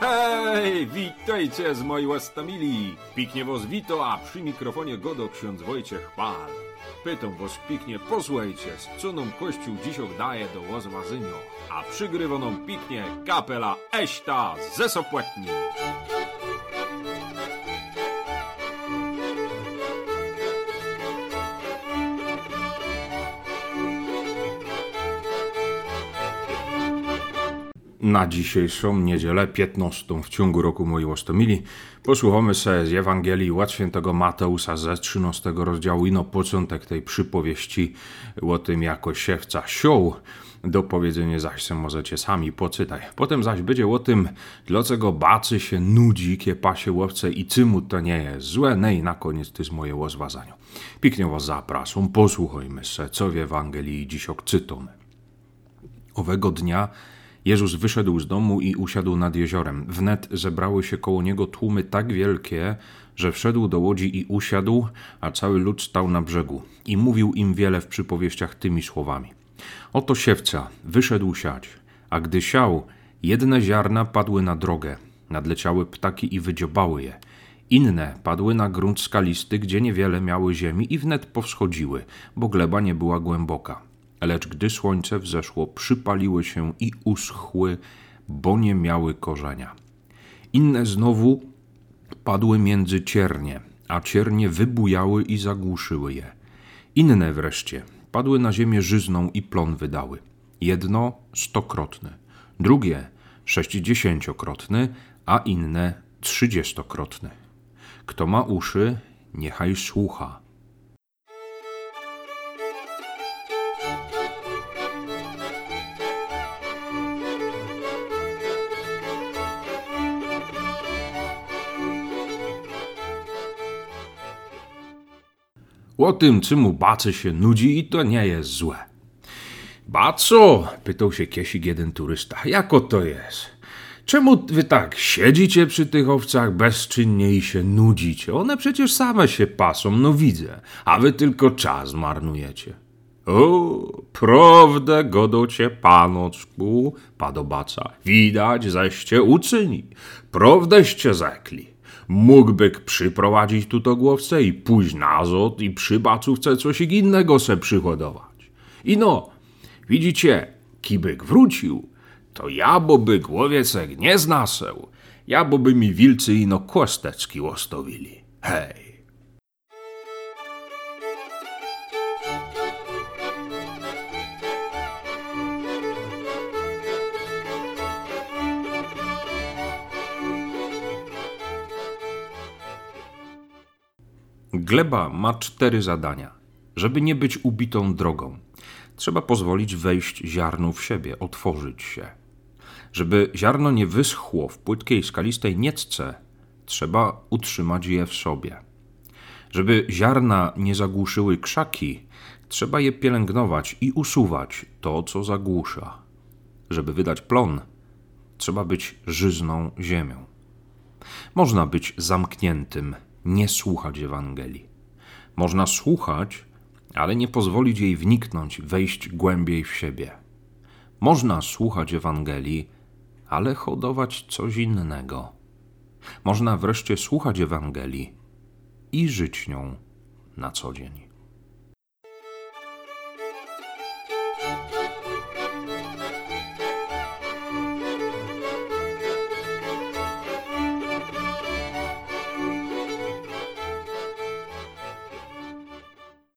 Hej, witajcie z mojej łastamili. Piknie was wito, a przy mikrofonie godo ksiądz Wojciech Pal. Pytam was piknie, posłuchajcie, z co nam Kościół dzisiaj daje do łozwazynio. A przygrywoną piknie kapela Eśta ze Sopłetni. Na dzisiejszą niedzielę 15 w ciągu roku mojej łostomili posłuchamy se z Ewangelii od świętego Mateusa ze 13 rozdziału i no początek tej przypowieści o tym jako siewca sioł. Do powiedzenia zaś se możecie sami poczytać. Potem zaś będzie o tym, dlaczego bacy się nudzi, kie pasie łowce i cymu to nie jest złe. No i na koniec to jest moje łozwazanie. Pięknie was zapraszam, posłuchajmy se, co w Ewangelii dziś odczytamy. Owego dnia Jezus wyszedł z domu i usiadł nad jeziorem. Wnet zebrały się koło niego tłumy tak wielkie, że wszedł do łodzi i usiadł, a cały lud stał na brzegu. I mówił im wiele w przypowieściach tymi słowami. Oto siewca wyszedł siać, a gdy siał, jedne ziarna padły na drogę, nadleciały ptaki i wydziobały je. Inne padły na grunt skalisty, gdzie niewiele miały ziemi i wnet powschodziły, bo gleba nie była głęboka. Lecz gdy słońce wzeszło, przypaliły się i uschły, bo nie miały korzenia. Inne znowu padły między ciernie, a ciernie wybujały i zagłuszyły je. Inne wreszcie padły na ziemię żyzną i plon wydały. Jedno stokrotne, drugie sześćdziesięciokrotny, a inne trzydziestokrotne. Kto ma uszy, niechaj słucha. O tym, czemu bacy się nudzi i to nie jest złe. Baco, pytał się kiesik jeden turysta, jako to jest? Czemu wy tak siedzicie przy tych owcach bezczynnie i się nudzicie? One przecież same się pasą, no widzę, a wy tylko czas marnujecie. O, prawdę godocie panoczku, padobaca, widać zaście uczyni, prawdeście zekli. Mógłby przyprowadzić tu to głowce i pójść na zot i przy bacówce coś innego se przyhodować. I no, widzicie, kibyk wrócił, to ja by głowiecek nie znaseł, ja by mi wilcy ino kosteczki łostowili. Hej! Gleba ma cztery zadania. Żeby nie być ubitą drogą, trzeba pozwolić wejść ziarnu w siebie, otworzyć się. Żeby ziarno nie wyschło w płytkiej, skalistej niecce, trzeba utrzymać je w sobie. Żeby ziarna nie zagłuszyły krzaki, trzeba je pielęgnować i usuwać to, co zagłusza. Żeby wydać plon, trzeba być żyzną ziemią. Można być zamkniętym, nie słuchać Ewangelii. Można słuchać, ale nie pozwolić jej wniknąć, wejść głębiej w siebie. Można słuchać Ewangelii, ale hodować coś innego. Można wreszcie słuchać Ewangelii i żyć nią na co dzień.